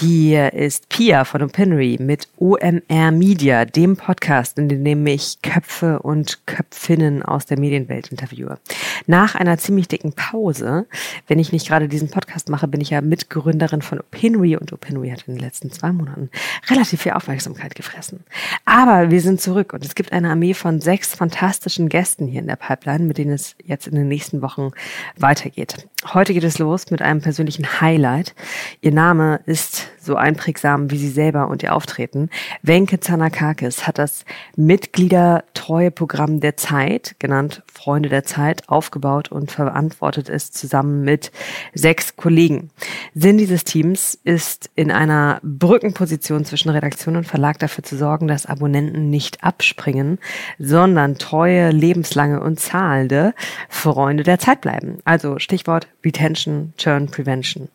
Hier ist Pia von Opinory mit OMR Media, dem Podcast, in dem ich Köpfe und Köpfinnen aus der Medienwelt interviewe. Nach einer ziemlich dicken Pause, wenn ich nicht gerade diesen Podcast mache, bin ich ja Mitgründerin von Opinory und Opinory hat in den letzten zwei Monaten relativ viel Aufmerksamkeit gefressen. Aber wir sind zurück und es gibt eine Armee von sechs fantastischen Gästen hier in der Pipeline, mit denen es jetzt in den nächsten Wochen weitergeht. Heute geht es los mit einem persönlichen Highlight. Ihr Name ist so einprägsam wie sie selber und ihr Auftreten. Wenke Zanakakis hat das Mitgliedertreueprogramm der Zeit, genannt Freunde der Zeit, aufgebaut und verantwortet es zusammen mit sechs Kollegen. Sinn dieses Teams ist in einer Brückenposition zwischen Redaktion und Verlag dafür zu sorgen, dass Abonnenten nicht abspringen, sondern treue, lebenslange und zahlende Freunde der Zeit bleiben. Also Stichwort Retention, Churn Prevention.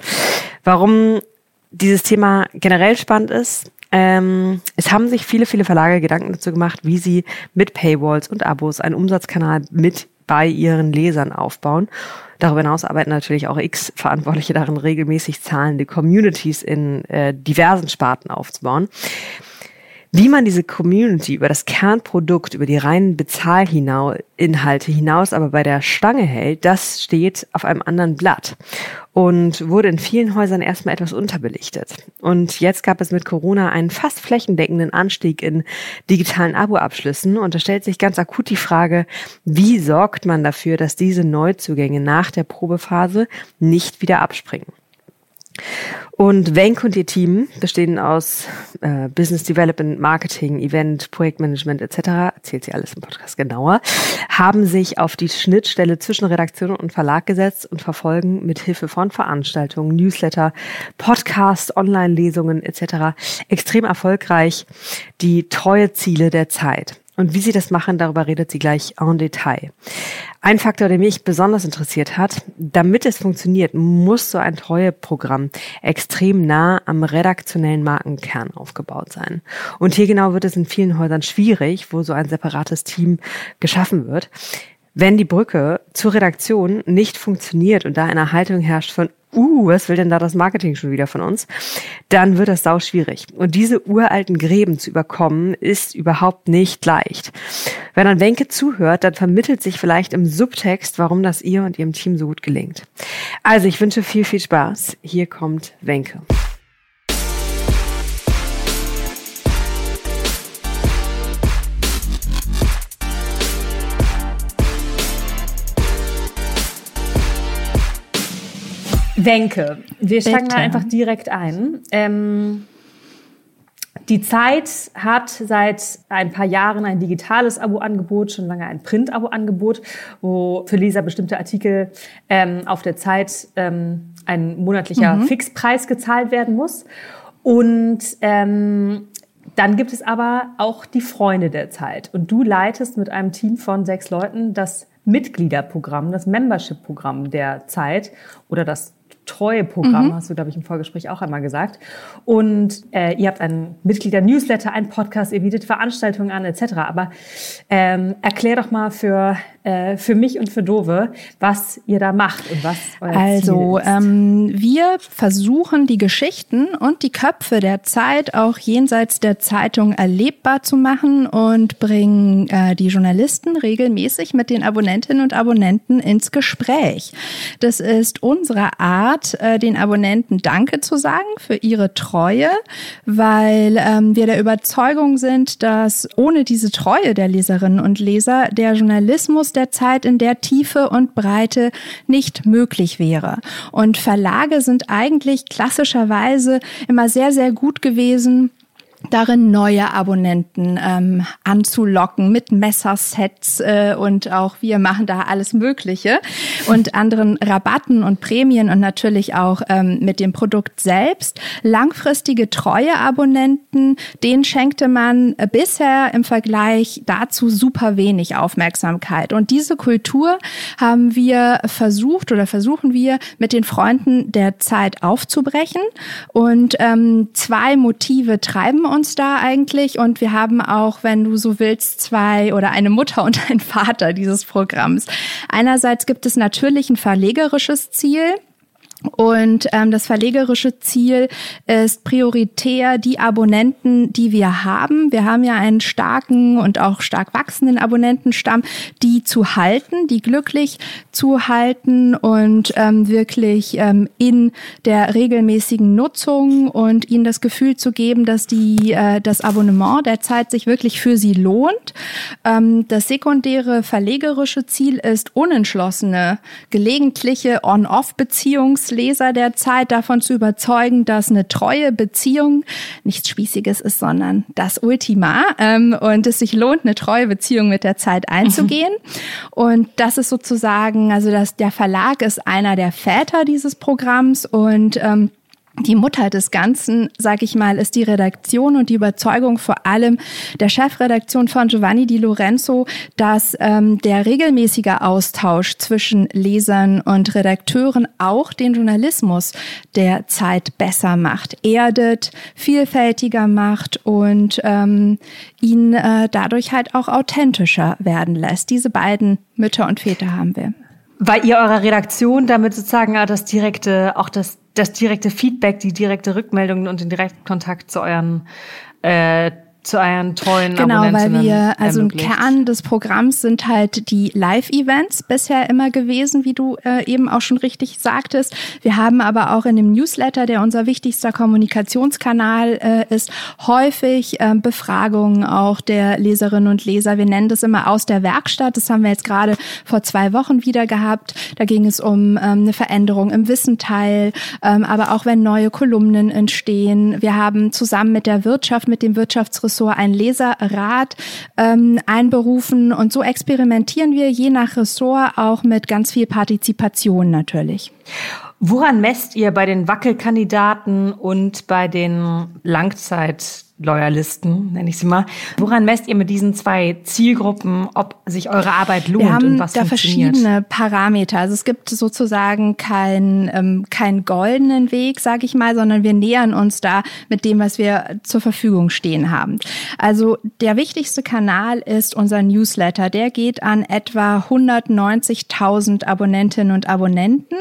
Warum dieses Thema generell spannend ist, ähm, es haben sich viele, viele Verlage Gedanken dazu gemacht, wie sie mit Paywalls und Abos einen Umsatzkanal mit bei ihren Lesern aufbauen. Darüber hinaus arbeiten natürlich auch X-Verantwortliche darin, regelmäßig zahlende Communities in äh, diversen Sparten aufzubauen. Wie man diese Community über das Kernprodukt, über die reinen Bezahlinhalte hinaus aber bei der Stange hält, das steht auf einem anderen Blatt und wurde in vielen Häusern erstmal etwas unterbelichtet. Und jetzt gab es mit Corona einen fast flächendeckenden Anstieg in digitalen Abo-Abschlüssen und da stellt sich ganz akut die Frage, wie sorgt man dafür, dass diese Neuzugänge nach der Probephase nicht wieder abspringen? Und Wenk und ihr Team bestehen aus äh, Business Development, Marketing, Event, Projektmanagement etc., erzählt sie alles im Podcast genauer, haben sich auf die Schnittstelle zwischen Redaktion und Verlag gesetzt und verfolgen mit Hilfe von Veranstaltungen, Newsletter, Podcasts, Online-Lesungen etc. extrem erfolgreich die treue Ziele der Zeit. Und wie sie das machen, darüber redet sie gleich en Detail. Ein Faktor, der mich besonders interessiert hat, damit es funktioniert, muss so ein Treueprogramm extrem nah am redaktionellen Markenkern aufgebaut sein. Und hier genau wird es in vielen Häusern schwierig, wo so ein separates Team geschaffen wird. Wenn die Brücke zur Redaktion nicht funktioniert und da eine Haltung herrscht von uh, was will denn da das Marketing schon wieder von uns? Dann wird das sau schwierig. Und diese uralten Gräben zu überkommen, ist überhaupt nicht leicht. Wenn dann Wenke zuhört, dann vermittelt sich vielleicht im Subtext, warum das ihr und ihrem Team so gut gelingt. Also ich wünsche viel, viel Spaß. Hier kommt Wenke. Wenke, wir steigen da einfach direkt ein. Ähm, die Zeit hat seit ein paar Jahren ein digitales Abo-Angebot, schon lange ein Print-Abo-Angebot, wo für Leser bestimmte Artikel ähm, auf der Zeit ähm, ein monatlicher mhm. Fixpreis gezahlt werden muss. Und ähm, dann gibt es aber auch die Freunde der Zeit. Und du leitest mit einem Team von sechs Leuten das Mitgliederprogramm, das Membership-Programm der Zeit oder das Treueprogramm, mhm. hast du, glaube ich, im Vorgespräch auch einmal gesagt. Und äh, ihr habt ein Mitglieder-Newsletter, einen Podcast, ihr bietet Veranstaltungen an, etc. Aber ähm, erklär doch mal für äh, für mich und für Dove, was ihr da macht und was euer Also Ziel ist. Ähm, wir versuchen die Geschichten und die Köpfe der Zeit auch jenseits der Zeitung erlebbar zu machen und bringen äh, die Journalisten regelmäßig mit den Abonnentinnen und Abonnenten ins Gespräch. Das ist unsere Art, äh, den Abonnenten Danke zu sagen für ihre Treue, weil ähm, wir der Überzeugung sind, dass ohne diese Treue der Leserinnen und Leser der Journalismus der Zeit in der Tiefe und Breite nicht möglich wäre. Und Verlage sind eigentlich klassischerweise immer sehr, sehr gut gewesen, darin neue Abonnenten ähm, anzulocken mit Messersets äh, und auch wir machen da alles Mögliche und anderen Rabatten und Prämien und natürlich auch ähm, mit dem Produkt selbst. Langfristige treue Abonnenten, denen schenkte man bisher im Vergleich dazu super wenig Aufmerksamkeit. Und diese Kultur haben wir versucht oder versuchen wir mit den Freunden der Zeit aufzubrechen. Und ähm, zwei Motive treiben uns da eigentlich und wir haben auch, wenn du so willst, zwei oder eine Mutter und ein Vater dieses Programms. Einerseits gibt es natürlich ein verlegerisches Ziel. Und ähm, das verlegerische Ziel ist prioritär die Abonnenten, die wir haben. Wir haben ja einen starken und auch stark wachsenden Abonnentenstamm, die zu halten, die glücklich zu halten und ähm, wirklich ähm, in der regelmäßigen Nutzung und ihnen das Gefühl zu geben, dass die äh, das Abonnement der Zeit sich wirklich für sie lohnt. Ähm, das sekundäre verlegerische Ziel ist unentschlossene, gelegentliche On-Off-Beziehungs Leser der Zeit davon zu überzeugen, dass eine treue Beziehung nichts Spießiges ist, sondern das Ultima ähm, und es sich lohnt, eine treue Beziehung mit der Zeit einzugehen. Mhm. Und das ist sozusagen, also dass der Verlag ist einer der Väter dieses Programms und ähm, die Mutter des Ganzen, sag ich mal, ist die Redaktion und die Überzeugung vor allem der Chefredaktion von Giovanni Di Lorenzo, dass ähm, der regelmäßige Austausch zwischen Lesern und Redakteuren auch den Journalismus der Zeit besser macht, erdet, vielfältiger macht und ähm, ihn äh, dadurch halt auch authentischer werden lässt. Diese beiden Mütter und Väter haben wir. Weil ihr eurer Redaktion damit sozusagen das direkte, auch das das direkte Feedback, die direkte Rückmeldung und den direkten Kontakt zu euren äh, zu euren treuen Genau, weil wir, also ein Kern des Programms sind halt die Live-Events bisher immer gewesen, wie du äh, eben auch schon richtig sagtest. Wir haben aber auch in dem Newsletter, der unser wichtigster Kommunikationskanal äh, ist, häufig äh, Befragungen auch der Leserinnen und Leser. Wir nennen das immer aus der Werkstatt. Das haben wir jetzt gerade vor zwei Wochen wieder gehabt. Da ging es um ähm, eine Veränderung im Wissenteil, ähm, aber auch wenn neue Kolumnen entstehen. Wir haben zusammen mit der Wirtschaft, mit dem Wirtschaftsressort Ressort ein Leserrat ähm, einberufen und so experimentieren wir je nach Ressort auch mit ganz viel Partizipation natürlich. Woran messt ihr bei den Wackelkandidaten und bei den Langzeit Loyalisten, nenne ich sie mal. Woran messt ihr mit diesen zwei Zielgruppen, ob sich eure Arbeit lohnt Wir haben und was da funktioniert? verschiedene Parameter. Also es gibt sozusagen keinen ähm, keinen goldenen Weg, sage ich mal, sondern wir nähern uns da mit dem, was wir zur Verfügung stehen haben. Also der wichtigste Kanal ist unser Newsletter. Der geht an etwa 190.000 Abonnentinnen und Abonnenten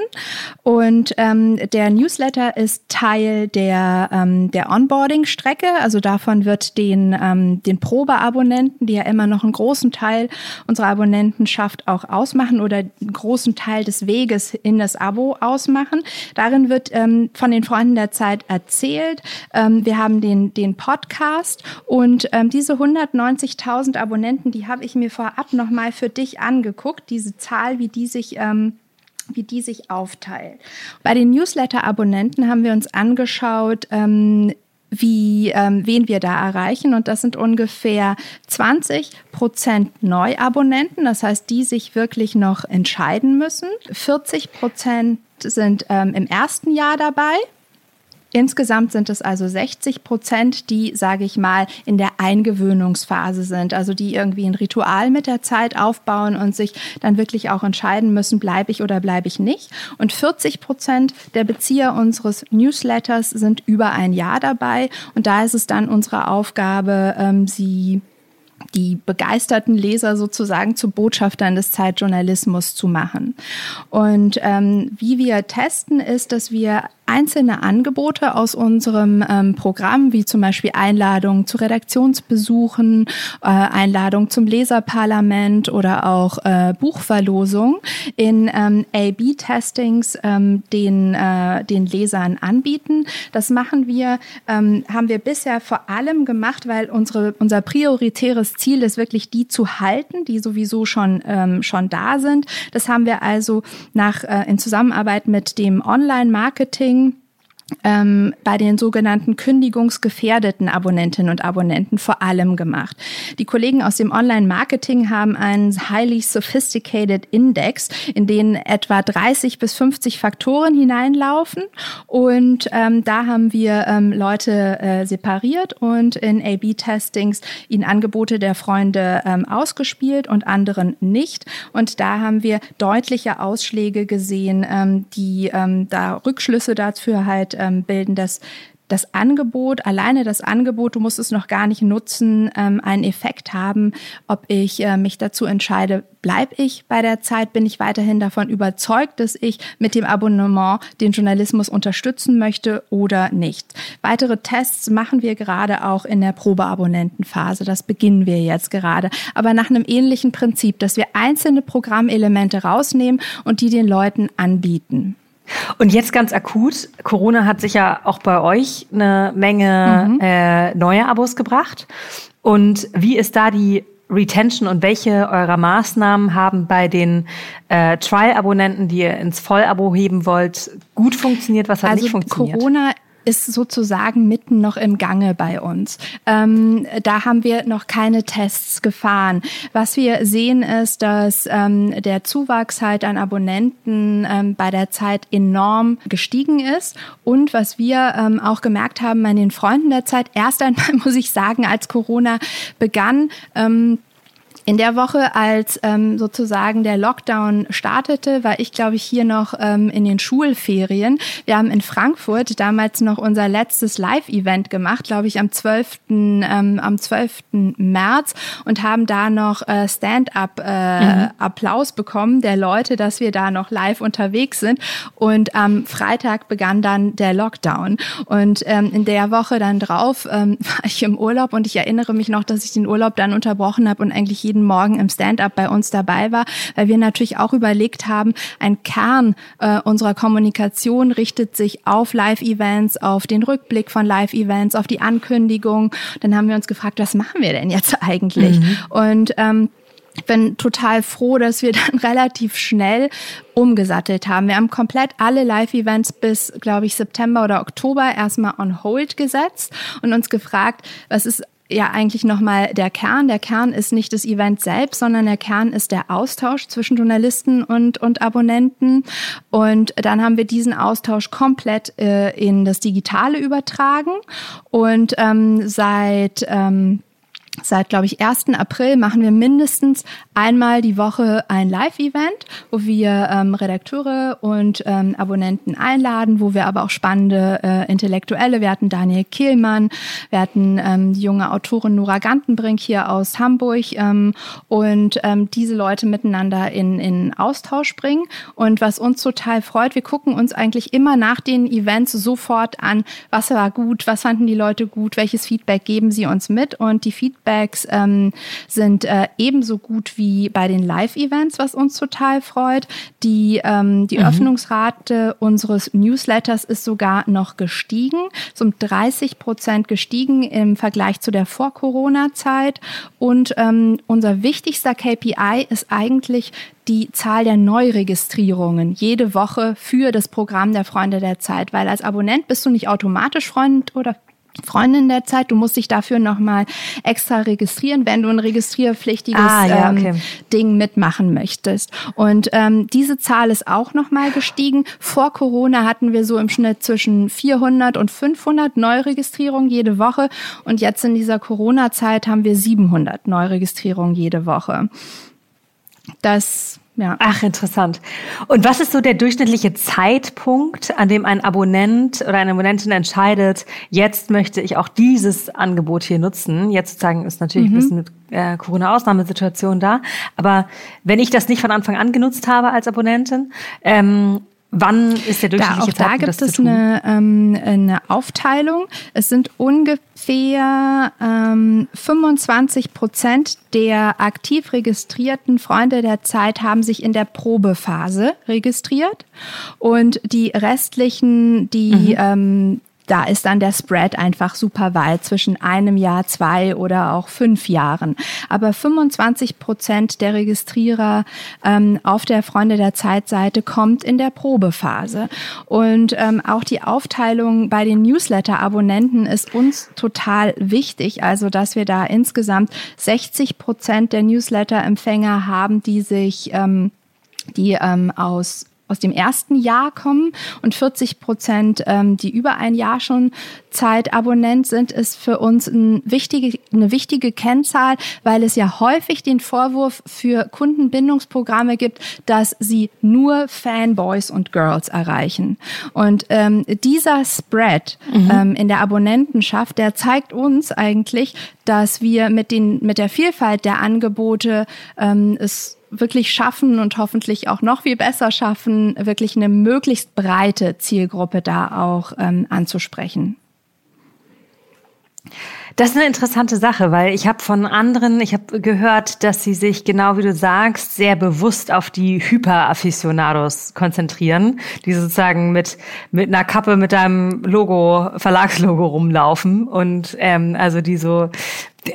und ähm, der Newsletter ist Teil der ähm, der Onboarding-Strecke. Also davon wird den, ähm, den Probeabonnenten, die ja immer noch einen großen Teil unserer Abonnentenschaft auch ausmachen oder einen großen Teil des Weges in das Abo ausmachen. Darin wird ähm, von den Freunden der Zeit erzählt. Ähm, wir haben den, den Podcast und ähm, diese 190.000 Abonnenten, die habe ich mir vorab nochmal für dich angeguckt, diese Zahl, wie die sich ähm, wie die sich aufteilt. Bei den Newsletter-Abonnenten haben wir uns angeschaut, ähm, wie, ähm, wen wir da erreichen. Und das sind ungefähr 20 Prozent Neuabonnenten, das heißt, die sich wirklich noch entscheiden müssen. 40 Prozent sind ähm, im ersten Jahr dabei. Insgesamt sind es also 60 Prozent, die, sage ich mal, in der Eingewöhnungsphase sind, also die irgendwie ein Ritual mit der Zeit aufbauen und sich dann wirklich auch entscheiden müssen, bleibe ich oder bleibe ich nicht. Und 40 Prozent der Bezieher unseres Newsletters sind über ein Jahr dabei. Und da ist es dann unsere Aufgabe, ähm, sie die begeisterten Leser sozusagen zu Botschaftern des Zeitjournalismus zu machen. Und ähm, wie wir testen, ist, dass wir einzelne Angebote aus unserem ähm, Programm, wie zum Beispiel Einladungen zu Redaktionsbesuchen, äh, Einladungen zum Leserparlament oder auch äh, Buchverlosung in ähm, A-B-Testings ähm, den, äh, den Lesern anbieten. Das machen wir, ähm, haben wir bisher vor allem gemacht, weil unsere, unser prioritäres Ziel ist wirklich die zu halten, die sowieso schon, ähm, schon da sind. Das haben wir also nach, äh, in Zusammenarbeit mit dem Online-Marketing ähm, bei den sogenannten kündigungsgefährdeten Abonnentinnen und Abonnenten vor allem gemacht. Die Kollegen aus dem Online-Marketing haben einen highly sophisticated Index, in den etwa 30 bis 50 Faktoren hineinlaufen. Und ähm, da haben wir ähm, Leute äh, separiert und in A-B-Testings ihnen Angebote der Freunde ähm, ausgespielt und anderen nicht. Und da haben wir deutliche Ausschläge gesehen, ähm, die ähm, da Rückschlüsse dafür halt ähm, bilden, dass das Angebot, alleine das Angebot, du musst es noch gar nicht nutzen, ähm, einen Effekt haben, ob ich äh, mich dazu entscheide, bleibe ich bei der Zeit, bin ich weiterhin davon überzeugt, dass ich mit dem Abonnement den Journalismus unterstützen möchte oder nicht. Weitere Tests machen wir gerade auch in der Probeabonnentenphase. Das beginnen wir jetzt gerade. Aber nach einem ähnlichen Prinzip, dass wir einzelne Programmelemente rausnehmen und die den Leuten anbieten. Und jetzt ganz akut, Corona hat sich ja auch bei euch eine Menge mhm. äh, neue Abos gebracht. Und wie ist da die Retention und welche eurer Maßnahmen haben bei den äh, Trial-Abonnenten, die ihr ins Vollabo heben wollt, gut funktioniert? Was hat also nicht funktioniert? Corona ist sozusagen mitten noch im Gange bei uns. Ähm, da haben wir noch keine Tests gefahren. Was wir sehen ist, dass ähm, der Zuwachs halt an Abonnenten ähm, bei der Zeit enorm gestiegen ist. Und was wir ähm, auch gemerkt haben an den Freunden der Zeit, erst einmal muss ich sagen, als Corona begann, ähm, in der Woche, als ähm, sozusagen der Lockdown startete, war ich, glaube ich, hier noch ähm, in den Schulferien. Wir haben in Frankfurt damals noch unser letztes Live-Event gemacht, glaube ich, am 12. Ähm, am 12. März und haben da noch äh, Stand-up-Applaus äh, mhm. bekommen der Leute, dass wir da noch live unterwegs sind. Und am Freitag begann dann der Lockdown. Und ähm, in der Woche dann drauf ähm, war ich im Urlaub und ich erinnere mich noch, dass ich den Urlaub dann unterbrochen habe und eigentlich jeden Morgen im Stand-up bei uns dabei war, weil wir natürlich auch überlegt haben, ein Kern äh, unserer Kommunikation richtet sich auf Live-Events, auf den Rückblick von Live-Events, auf die Ankündigung. Dann haben wir uns gefragt, was machen wir denn jetzt eigentlich? Mhm. Und ähm, ich bin total froh, dass wir dann relativ schnell umgesattelt haben. Wir haben komplett alle Live-Events bis, glaube ich, September oder Oktober erstmal on hold gesetzt und uns gefragt, was ist ja eigentlich nochmal der Kern. Der Kern ist nicht das Event selbst, sondern der Kern ist der Austausch zwischen Journalisten und, und Abonnenten. Und dann haben wir diesen Austausch komplett äh, in das Digitale übertragen. Und ähm, seit ähm, Seit, glaube ich, 1. April machen wir mindestens einmal die Woche ein Live-Event, wo wir ähm, Redakteure und ähm, Abonnenten einladen, wo wir aber auch spannende äh, Intellektuelle, wir hatten Daniel Kehlmann, wir hatten ähm, die junge Autorin Nora Gantenbrink hier aus Hamburg ähm, und ähm, diese Leute miteinander in, in Austausch bringen. Und was uns total freut, wir gucken uns eigentlich immer nach den Events sofort an, was war gut, was fanden die Leute gut, welches Feedback geben sie uns mit und die Feedback Feedbacks ähm, sind äh, ebenso gut wie bei den Live-Events, was uns total freut. Die, ähm, die mhm. Öffnungsrate unseres Newsletters ist sogar noch gestiegen, um 30 Prozent gestiegen im Vergleich zu der Vor-Corona-Zeit. Und ähm, unser wichtigster KPI ist eigentlich die Zahl der Neuregistrierungen jede Woche für das Programm der Freunde der Zeit, weil als Abonnent bist du nicht automatisch Freund oder Freundin der Zeit. Du musst dich dafür nochmal extra registrieren, wenn du ein registrierpflichtiges ah, ja, okay. ähm, Ding mitmachen möchtest. Und ähm, diese Zahl ist auch nochmal gestiegen. Vor Corona hatten wir so im Schnitt zwischen 400 und 500 Neuregistrierungen jede Woche. Und jetzt in dieser Corona-Zeit haben wir 700 Neuregistrierungen jede Woche. Das ja. Ach, interessant. Und was ist so der durchschnittliche Zeitpunkt, an dem ein Abonnent oder eine Abonnentin entscheidet, jetzt möchte ich auch dieses Angebot hier nutzen? Jetzt sozusagen ist natürlich mhm. ein bisschen äh, Corona-Ausnahmesituation da. Aber wenn ich das nicht von Anfang an genutzt habe als Abonnentin, ähm, Wann ist der durchschnittliche da, Zeitpunkt, da gibt es eine, ähm, eine Aufteilung. Es sind ungefähr ähm, 25 Prozent der aktiv registrierten Freunde der Zeit haben sich in der Probephase registriert und die restlichen, die mhm. ähm, da ist dann der Spread einfach super weit zwischen einem Jahr, zwei oder auch fünf Jahren. Aber 25 Prozent der Registrierer ähm, auf der Freunde der Zeitseite kommt in der Probephase. Und ähm, auch die Aufteilung bei den Newsletter-Abonnenten ist uns total wichtig. Also, dass wir da insgesamt 60 Prozent der Newsletter-Empfänger haben, die sich, ähm, die ähm, aus aus dem ersten Jahr kommen und 40 Prozent, ähm, die über ein Jahr schon Zeitabonnent sind, ist für uns ein wichtige, eine wichtige Kennzahl, weil es ja häufig den Vorwurf für Kundenbindungsprogramme gibt, dass sie nur Fanboys und Girls erreichen. Und ähm, dieser Spread mhm. ähm, in der Abonnentenschaft, der zeigt uns eigentlich, dass wir mit, den, mit der Vielfalt der Angebote ähm, es wirklich schaffen und hoffentlich auch noch viel besser schaffen, wirklich eine möglichst breite Zielgruppe da auch ähm, anzusprechen. Das ist eine interessante Sache, weil ich habe von anderen, ich habe gehört, dass sie sich genau wie du sagst, sehr bewusst auf die Hyper-Aficionados konzentrieren, die sozusagen mit mit einer Kappe mit deinem Logo, Verlagslogo rumlaufen und ähm, also die so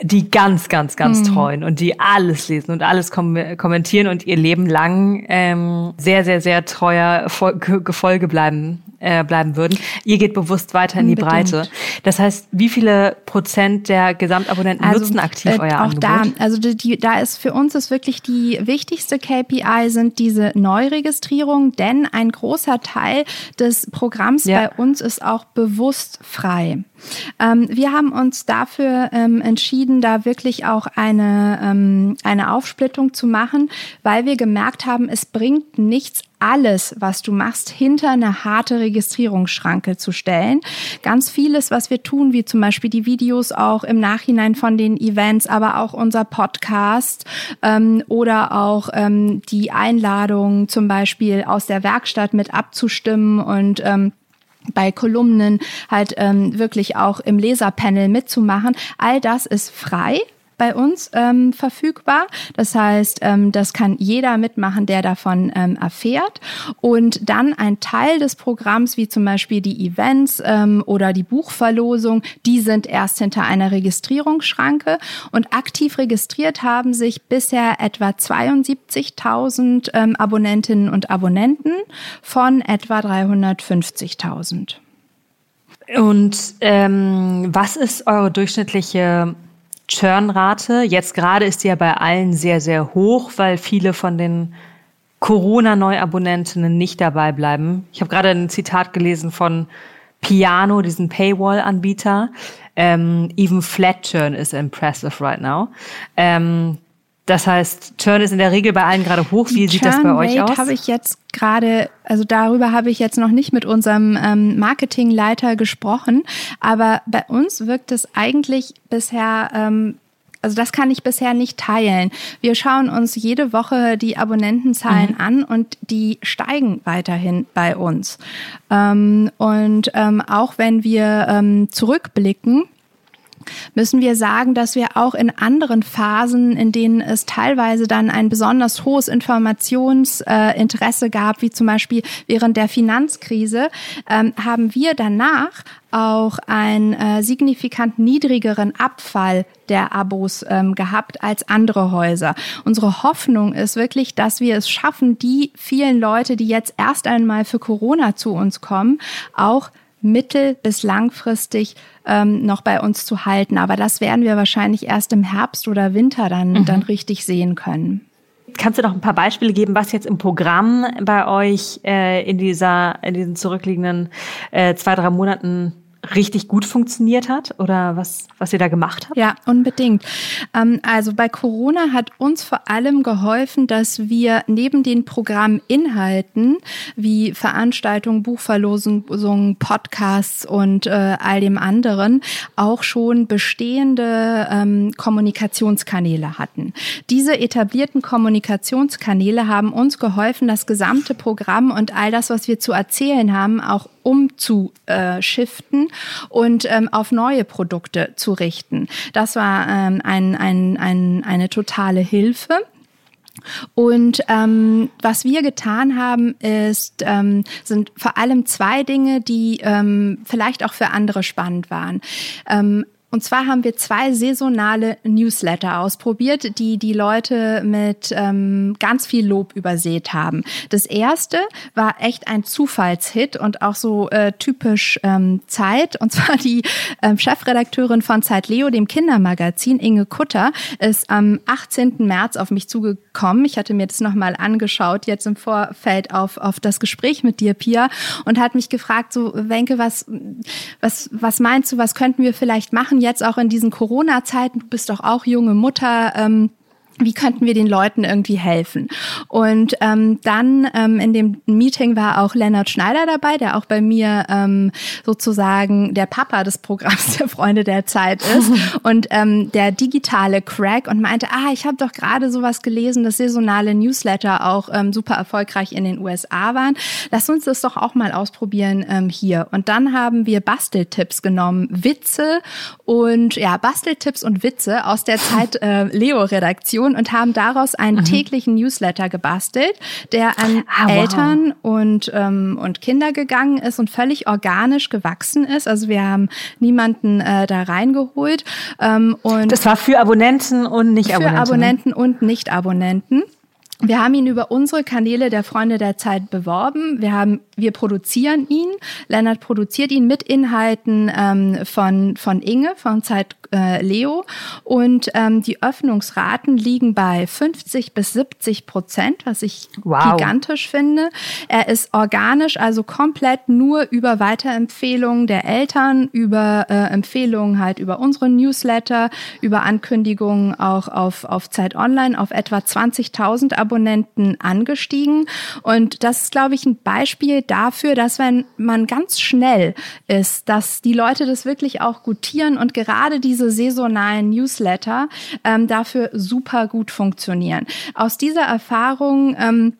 die ganz, ganz, ganz mhm. treuen und die alles lesen und alles kom kommentieren und ihr Leben lang ähm, sehr, sehr, sehr treuer Gefolge bleiben äh, bleiben würden. Ihr geht bewusst weiter in die Breite. Das heißt, wie viele Prozent der Gesamtabonnenten also, nutzen aktiv äh, euer auch Angebot? Auch da, also die, die, da ist für uns ist wirklich die wichtigste KPI sind diese Neuregistrierungen, denn ein großer Teil des Programms ja. bei uns ist auch bewusst frei. Ähm, wir haben uns dafür ähm, entschieden, da wirklich auch eine, ähm, eine Aufsplittung zu machen, weil wir gemerkt haben, es bringt nichts alles, was du machst, hinter eine harte Registrierungsschranke zu stellen. Ganz vieles, was wir tun, wie zum Beispiel die Videos auch im Nachhinein von den Events, aber auch unser Podcast ähm, oder auch ähm, die Einladung zum Beispiel aus der Werkstatt mit abzustimmen und ähm, bei Kolumnen halt ähm, wirklich auch im Leserpanel mitzumachen. All das ist frei bei uns ähm, verfügbar. Das heißt, ähm, das kann jeder mitmachen, der davon ähm, erfährt. Und dann ein Teil des Programms, wie zum Beispiel die Events ähm, oder die Buchverlosung, die sind erst hinter einer Registrierungsschranke. Und aktiv registriert haben sich bisher etwa 72.000 ähm, Abonnentinnen und Abonnenten von etwa 350.000. Und ähm, was ist eure durchschnittliche Churnrate. Jetzt gerade ist die ja bei allen sehr, sehr hoch, weil viele von den Corona-Neuabonnentinnen nicht dabei bleiben. Ich habe gerade ein Zitat gelesen von Piano, diesen Paywall-Anbieter. Ähm, even flat churn is impressive right now. Ähm, das heißt, Churn ist in der Regel bei allen gerade hoch. Wie sieht das bei euch aus? habe ich jetzt gerade, also darüber habe ich jetzt noch nicht mit unserem ähm, Marketingleiter gesprochen, aber bei uns wirkt es eigentlich bisher ähm, also das kann ich bisher nicht teilen. Wir schauen uns jede Woche die Abonnentenzahlen mhm. an und die steigen weiterhin bei uns. Ähm, und ähm, auch wenn wir ähm, zurückblicken, müssen wir sagen, dass wir auch in anderen Phasen, in denen es teilweise dann ein besonders hohes Informationsinteresse äh, gab, wie zum Beispiel während der Finanzkrise, ähm, haben wir danach auch einen äh, signifikant niedrigeren Abfall der Abos ähm, gehabt als andere Häuser. Unsere Hoffnung ist wirklich, dass wir es schaffen, die vielen Leute, die jetzt erst einmal für Corona zu uns kommen, auch mittel- bis langfristig ähm, noch bei uns zu halten. Aber das werden wir wahrscheinlich erst im Herbst oder Winter dann, mhm. dann richtig sehen können. Kannst du noch ein paar Beispiele geben, was jetzt im Programm bei euch äh, in dieser, in diesen zurückliegenden äh, zwei, drei Monaten richtig gut funktioniert hat oder was, was ihr da gemacht habt? Ja, unbedingt. Ähm, also bei Corona hat uns vor allem geholfen, dass wir neben den Programminhalten wie Veranstaltungen, Buchverlosungen, Podcasts und äh, all dem anderen auch schon bestehende ähm, Kommunikationskanäle hatten. Diese etablierten Kommunikationskanäle haben uns geholfen, das gesamte Programm und all das, was wir zu erzählen haben, auch umzuschiften und ähm, auf neue Produkte zu richten. Das war ähm, ein, ein, ein, eine totale Hilfe. Und ähm, was wir getan haben, ist, ähm, sind vor allem zwei Dinge, die ähm, vielleicht auch für andere spannend waren. Ähm, Und zwar haben wir zwei saisonale Newsletter ausprobiert, die die Leute mit ähm, ganz viel Lob übersät haben. Das erste war echt ein Zufallshit und auch so äh, typisch ähm, Zeit. Und zwar die ähm, Chefredakteurin von Zeit Leo, dem Kindermagazin, Inge Kutter, ist am 18. März auf mich zugekommen. Ich hatte mir das nochmal angeschaut, jetzt im Vorfeld auf, auf das Gespräch mit dir, Pia, und hat mich gefragt, so, Wenke, was, was, was meinst du, was könnten wir vielleicht machen? Jetzt auch in diesen Corona-Zeiten, du bist doch auch junge Mutter, ähm, wie könnten wir den Leuten irgendwie helfen? Und ähm, dann ähm, in dem Meeting war auch Lennart Schneider dabei, der auch bei mir ähm, sozusagen der Papa des Programms der Freunde der Zeit ist und ähm, der digitale Crack und meinte, ah, ich habe doch gerade sowas gelesen, dass saisonale Newsletter auch ähm, super erfolgreich in den USA waren. Lass uns das doch auch mal ausprobieren ähm, hier. Und dann haben wir Basteltipps genommen, Witze und ja, Basteltipps und Witze aus der Zeit äh, Leo-Redaktion Redaktion und haben daraus einen mhm. täglichen Newsletter gebastelt, der an ah, Eltern wow. und, ähm, und Kinder gegangen ist und völlig organisch gewachsen ist. Also wir haben niemanden äh, da reingeholt. Ähm, und das war für Abonnenten und nicht Abonnenten. Für Abonnenten und Nicht-Abonnenten. Wir haben ihn über unsere Kanäle der Freunde der Zeit beworben. Wir haben, wir produzieren ihn. Lennart produziert ihn mit Inhalten ähm, von von Inge von Zeit äh, Leo und ähm, die Öffnungsraten liegen bei 50 bis 70 Prozent, was ich wow. gigantisch finde. Er ist organisch, also komplett nur über Weiterempfehlungen der Eltern, über äh, Empfehlungen halt über unsere Newsletter, über Ankündigungen auch auf auf Zeit Online auf etwa 20.000 Abonnenten angestiegen. Und das ist, glaube ich, ein Beispiel dafür, dass wenn man ganz schnell ist, dass die Leute das wirklich auch gutieren und gerade diese saisonalen Newsletter ähm, dafür super gut funktionieren. Aus dieser Erfahrung ähm,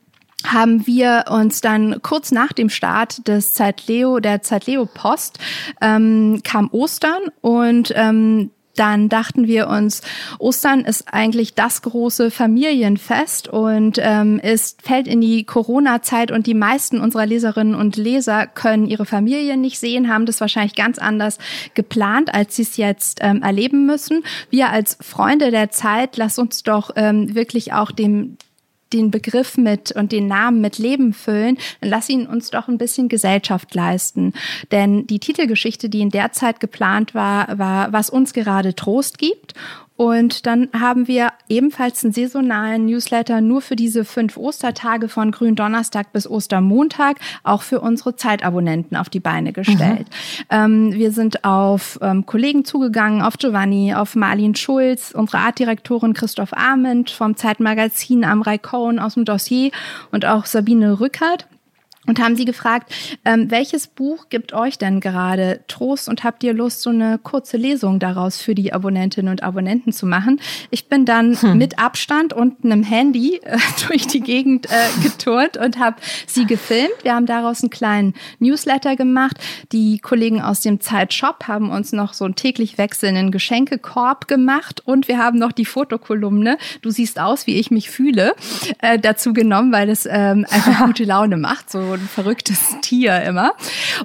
haben wir uns dann kurz nach dem Start des Zeitleo, der Zeitleo Post, ähm, kam Ostern und ähm, dann dachten wir uns, Ostern ist eigentlich das große Familienfest und ähm, es fällt in die Corona-Zeit und die meisten unserer Leserinnen und Leser können ihre Familien nicht sehen, haben das wahrscheinlich ganz anders geplant, als sie es jetzt ähm, erleben müssen. Wir als Freunde der Zeit, lass uns doch ähm, wirklich auch dem den Begriff mit und den Namen mit Leben füllen, dann lass ihn uns doch ein bisschen Gesellschaft leisten. Denn die Titelgeschichte, die in der Zeit geplant war, war, was uns gerade Trost gibt. Und dann haben wir ebenfalls einen saisonalen Newsletter nur für diese fünf Ostertage von Gründonnerstag bis Ostermontag, auch für unsere Zeitabonnenten auf die Beine gestellt. Mhm. Ähm, wir sind auf ähm, Kollegen zugegangen, auf Giovanni, auf Marlin Schulz, unsere Artdirektorin Christoph Arment vom Zeitmagazin Amrei Cohen aus dem Dossier und auch Sabine Rückert und haben sie gefragt, ähm, welches Buch gibt euch denn gerade Trost und habt ihr Lust, so eine kurze Lesung daraus für die Abonnentinnen und Abonnenten zu machen? Ich bin dann hm. mit Abstand und einem Handy äh, durch die Gegend äh, geturnt und habe sie gefilmt. Wir haben daraus einen kleinen Newsletter gemacht. Die Kollegen aus dem Zeitshop haben uns noch so einen täglich wechselnden Geschenkekorb gemacht und wir haben noch die Fotokolumne Du siehst aus, wie ich mich fühle, äh, dazu genommen, weil es ähm, einfach gute Laune macht. So ein verrücktes Tier immer.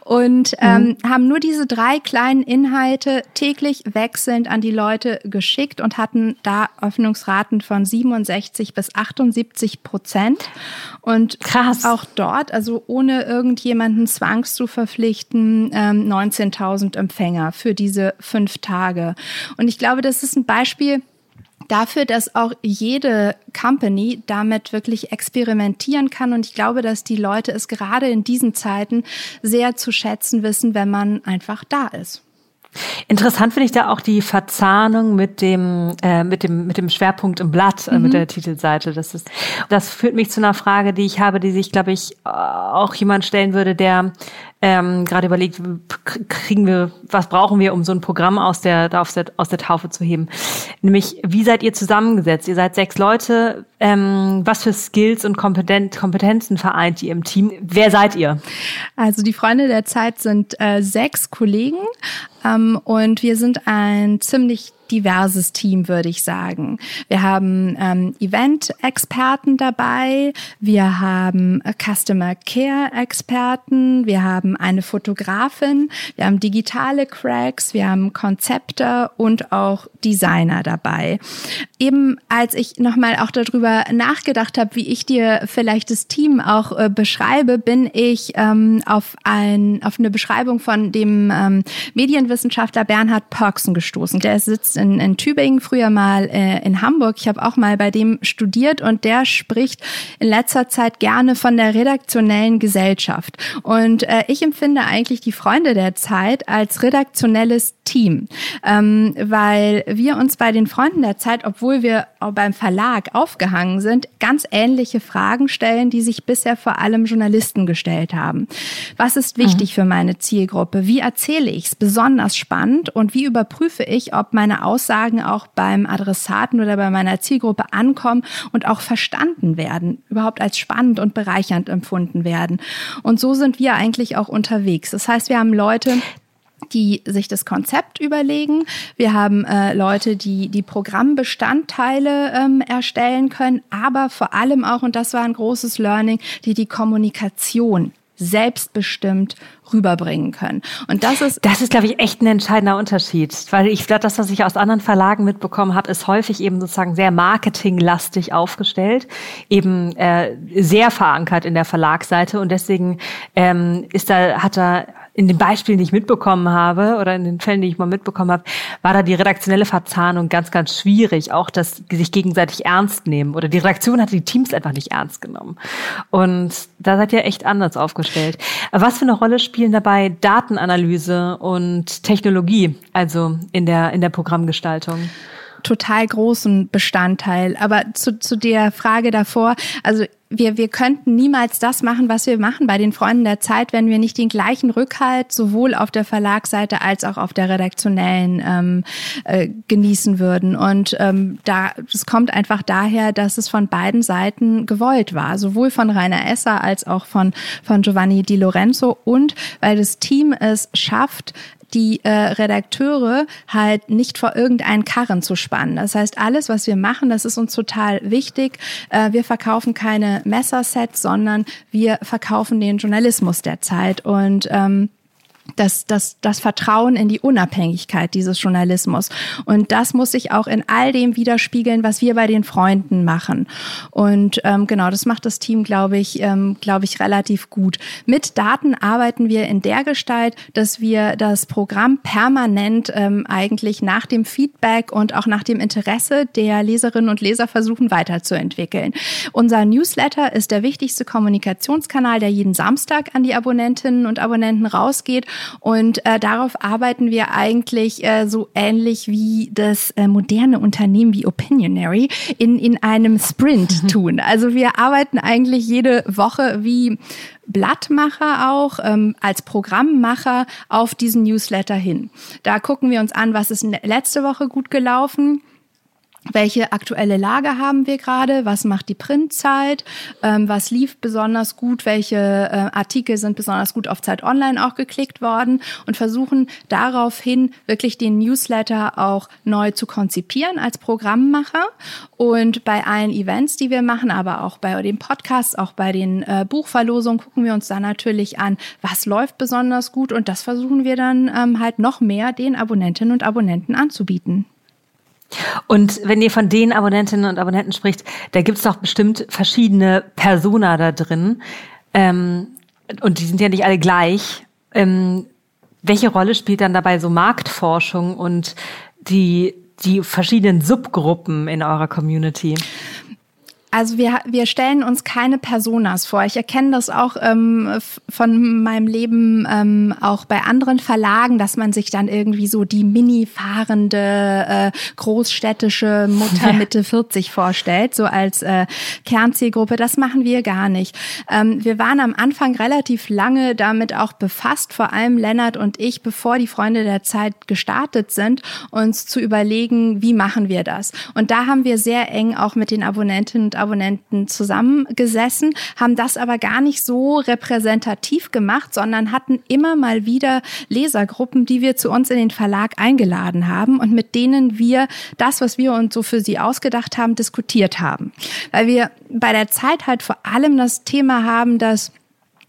Und ähm, mhm. haben nur diese drei kleinen Inhalte täglich wechselnd an die Leute geschickt und hatten da Öffnungsraten von 67 bis 78 Prozent. Und Krass. auch dort, also ohne irgendjemanden zwangs zu verpflichten, ähm, 19.000 Empfänger für diese fünf Tage. Und ich glaube, das ist ein Beispiel, dafür, dass auch jede Company damit wirklich experimentieren kann. Und ich glaube, dass die Leute es gerade in diesen Zeiten sehr zu schätzen wissen, wenn man einfach da ist. Interessant finde ich da auch die Verzahnung mit dem äh, mit dem mit dem Schwerpunkt im Blatt äh, mhm. mit der Titelseite. Das ist das führt mich zu einer Frage, die ich habe, die sich glaube ich auch jemand stellen würde, der ähm, gerade überlegt, kriegen wir, was brauchen wir, um so ein Programm aus der, aus der, aus der Taufe zu heben? Nämlich, wie seid ihr zusammengesetzt? Ihr seid sechs Leute. Ähm, was für Skills und Kompetenz, Kompetenzen vereint ihr im Team? Wer seid ihr? Also die Freunde der Zeit sind äh, sechs Kollegen ähm, und wir sind ein ziemlich diverses Team, würde ich sagen. Wir haben ähm, Event-Experten dabei, wir haben Customer Care-Experten, wir haben eine Fotografin, wir haben digitale Cracks, wir haben Konzepte und auch Designer dabei. Eben als ich nochmal auch darüber nachgedacht habe, wie ich dir vielleicht das Team auch äh, beschreibe, bin ich ähm, auf, ein, auf eine Beschreibung von dem ähm, Medienwissenschaftler Bernhard Pörksen gestoßen. Der sitzt in, in Tübingen, früher mal äh, in Hamburg. Ich habe auch mal bei dem studiert und der spricht in letzter Zeit gerne von der redaktionellen Gesellschaft. Und äh, ich empfinde eigentlich die Freunde der Zeit als redaktionelles Team, ähm, weil wir uns bei den Freunden der Zeit, obwohl wir auch beim Verlag aufgehangen sind, ganz ähnliche Fragen stellen, die sich bisher vor allem Journalisten gestellt haben. Was ist wichtig mhm. für meine Zielgruppe? Wie erzähle ich es besonders spannend und wie überprüfe ich, ob meine Aussagen auch beim Adressaten oder bei meiner Zielgruppe ankommen und auch verstanden werden, überhaupt als spannend und bereichernd empfunden werden. Und so sind wir eigentlich auch unterwegs. Das heißt, wir haben Leute, die sich das Konzept überlegen. Wir haben äh, Leute, die die Programmbestandteile ähm, erstellen können, aber vor allem auch, und das war ein großes Learning, die die Kommunikation selbstbestimmt rüberbringen können. Und das ist das ist glaube ich echt ein entscheidender Unterschied, weil ich glaube, das was ich aus anderen Verlagen mitbekommen habe, ist häufig eben sozusagen sehr marketinglastig aufgestellt, eben äh, sehr verankert in der Verlagsseite und deswegen ähm, ist da hat da in den Beispielen, die ich mitbekommen habe oder in den Fällen, die ich mal mitbekommen habe, war da die redaktionelle Verzahnung ganz, ganz schwierig. Auch dass die sich gegenseitig ernst nehmen oder die Redaktion hat die Teams einfach nicht ernst genommen. Und da seid ihr echt anders aufgestellt. Was für eine Rolle spielen dabei Datenanalyse und Technologie, also in der, in der Programmgestaltung? total großen Bestandteil. Aber zu, zu der Frage davor, also wir, wir könnten niemals das machen, was wir machen bei den Freunden der Zeit, wenn wir nicht den gleichen Rückhalt sowohl auf der Verlagsseite als auch auf der redaktionellen ähm, äh, genießen würden. Und ähm, da, das kommt einfach daher, dass es von beiden Seiten gewollt war, sowohl von Rainer Esser als auch von, von Giovanni Di Lorenzo und weil das Team es schafft, die äh, Redakteure halt nicht vor irgendeinen Karren zu spannen. Das heißt, alles, was wir machen, das ist uns total wichtig. Äh, wir verkaufen keine Messersets, sondern wir verkaufen den Journalismus der Zeit und ähm, das, das, das Vertrauen in die Unabhängigkeit dieses Journalismus. Und das muss sich auch in all dem widerspiegeln, was wir bei den Freunden machen. Und ähm, genau, das macht das Team, glaube ich, ähm, glaube ich, relativ gut. Mit Daten arbeiten wir in der Gestalt, dass wir das Programm permanent ähm, eigentlich nach dem Feedback und auch nach dem Interesse der Leserinnen und Leser versuchen weiterzuentwickeln. Unser Newsletter ist der wichtigste Kommunikationskanal, der jeden Samstag an die Abonnentinnen und Abonnenten rausgeht. Und äh, darauf arbeiten wir eigentlich äh, so ähnlich wie das äh, moderne Unternehmen wie Opinionary in, in einem Sprint mhm. tun. Also wir arbeiten eigentlich jede Woche wie Blattmacher auch ähm, als Programmmacher auf diesen Newsletter hin. Da gucken wir uns an, was ist letzte Woche gut gelaufen welche aktuelle Lage haben wir gerade, was macht die Printzeit, ähm, was lief besonders gut, welche äh, Artikel sind besonders gut auf Zeit Online auch geklickt worden? Und versuchen daraufhin wirklich den Newsletter auch neu zu konzipieren als Programmmacher. Und bei allen Events, die wir machen, aber auch bei den Podcasts, auch bei den äh, Buchverlosungen gucken wir uns da natürlich an, was läuft besonders gut. Und das versuchen wir dann ähm, halt noch mehr den Abonnentinnen und Abonnenten anzubieten. Und wenn ihr von den Abonnentinnen und Abonnenten spricht, da gibt's doch bestimmt verschiedene Persona da drin. Ähm, und die sind ja nicht alle gleich. Ähm, welche Rolle spielt dann dabei so Marktforschung und die, die verschiedenen Subgruppen in eurer Community? Also wir, wir stellen uns keine Personas vor. Ich erkenne das auch ähm, von meinem Leben ähm, auch bei anderen Verlagen, dass man sich dann irgendwie so die mini-fahrende äh, großstädtische Mutter. Mitte 40 vorstellt, so als äh, Kernzielgruppe. Das machen wir gar nicht. Ähm, wir waren am Anfang relativ lange damit auch befasst, vor allem Lennart und ich, bevor die Freunde der Zeit gestartet sind, uns zu überlegen, wie machen wir das. Und da haben wir sehr eng auch mit den Abonnentinnen und Abonnenten zusammengesessen, haben das aber gar nicht so repräsentativ gemacht, sondern hatten immer mal wieder Lesergruppen, die wir zu uns in den Verlag eingeladen haben und mit denen wir das, was wir uns so für sie ausgedacht haben, diskutiert haben. Weil wir bei der Zeit halt vor allem das Thema haben, dass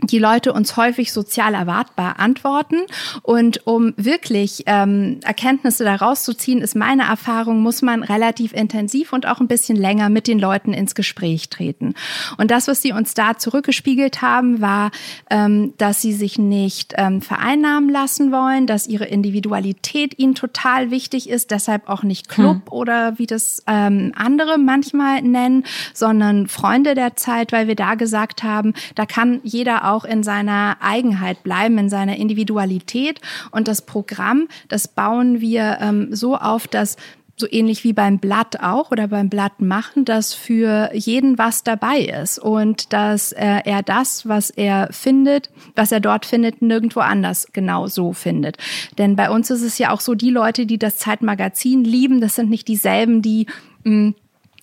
die Leute uns häufig sozial erwartbar antworten. Und um wirklich ähm, Erkenntnisse daraus zu ziehen, ist meine Erfahrung, muss man relativ intensiv und auch ein bisschen länger mit den Leuten ins Gespräch treten. Und das, was sie uns da zurückgespiegelt haben, war, ähm, dass sie sich nicht ähm, vereinnahmen lassen wollen, dass ihre Individualität ihnen total wichtig ist, deshalb auch nicht Club hm. oder wie das ähm, andere manchmal nennen, sondern Freunde der Zeit, weil wir da gesagt haben, da kann jeder auch auch in seiner Eigenheit bleiben, in seiner Individualität. Und das Programm, das bauen wir ähm, so auf, dass so ähnlich wie beim Blatt auch oder beim Blatt machen, dass für jeden was dabei ist und dass äh, er das, was er findet, was er dort findet, nirgendwo anders genau so findet. Denn bei uns ist es ja auch so, die Leute, die das Zeitmagazin lieben, das sind nicht dieselben, die mh, mm,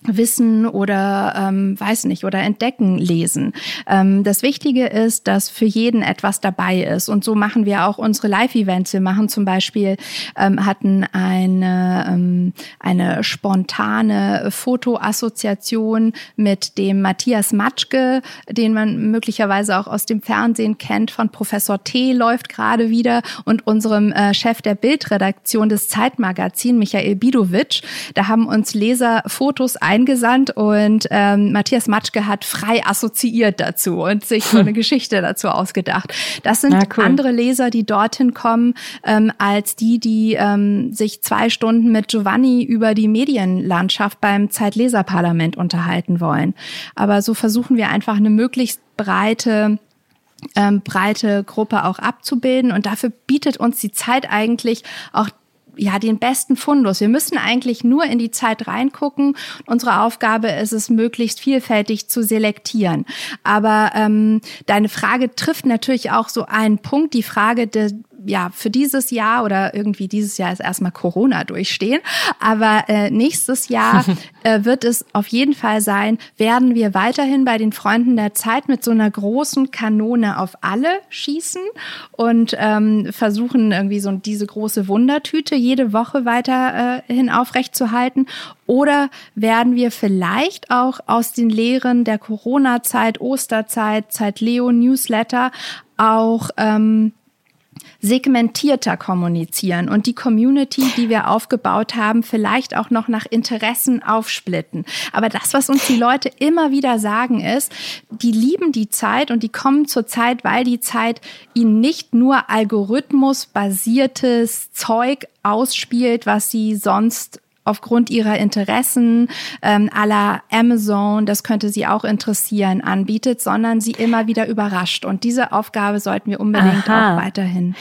Wissen oder ähm, weiß nicht oder entdecken lesen. Ähm, das Wichtige ist, dass für jeden etwas dabei ist und so machen wir auch unsere Live-Events. Wir machen zum Beispiel ähm, hatten eine ähm, eine spontane Fotoassoziation mit dem Matthias Matschke, den man möglicherweise auch aus dem Fernsehen kennt. Von Professor T läuft gerade wieder und unserem äh, Chef der Bildredaktion des Zeitmagazin Michael Bidovic. Da haben uns Leser Fotos eingesandt und ähm, Matthias Matschke hat frei assoziiert dazu und sich so eine Geschichte dazu ausgedacht. Das sind cool. andere Leser, die dorthin kommen, ähm, als die, die ähm, sich zwei Stunden mit Giovanni über die Medienlandschaft beim Zeitleserparlament unterhalten wollen. Aber so versuchen wir einfach eine möglichst breite ähm, breite Gruppe auch abzubilden. Und dafür bietet uns die Zeit eigentlich auch ja, den besten Fundus. Wir müssen eigentlich nur in die Zeit reingucken. Unsere Aufgabe ist es, möglichst vielfältig zu selektieren. Aber ähm, deine Frage trifft natürlich auch so einen Punkt, die Frage de, ja, für dieses Jahr oder irgendwie dieses Jahr ist erstmal Corona durchstehen. Aber äh, nächstes Jahr äh, wird es auf jeden Fall sein, werden wir weiterhin bei den Freunden der Zeit mit so einer großen Kanone auf alle schießen und ähm, versuchen irgendwie so diese große Wundertüte jede Woche weiterhin äh, aufrechtzuerhalten. Oder werden wir vielleicht auch aus den Lehren der Corona-Zeit, Osterzeit, Zeit Leo Newsletter auch ähm, segmentierter kommunizieren und die Community, die wir aufgebaut haben, vielleicht auch noch nach Interessen aufsplitten. Aber das, was uns die Leute immer wieder sagen, ist, die lieben die Zeit und die kommen zur Zeit, weil die Zeit ihnen nicht nur algorithmusbasiertes Zeug ausspielt, was sie sonst aufgrund ihrer Interessen ähm, aller Amazon, das könnte sie auch interessieren, anbietet, sondern sie immer wieder überrascht. Und diese Aufgabe sollten wir unbedingt Aha. auch weiterhin.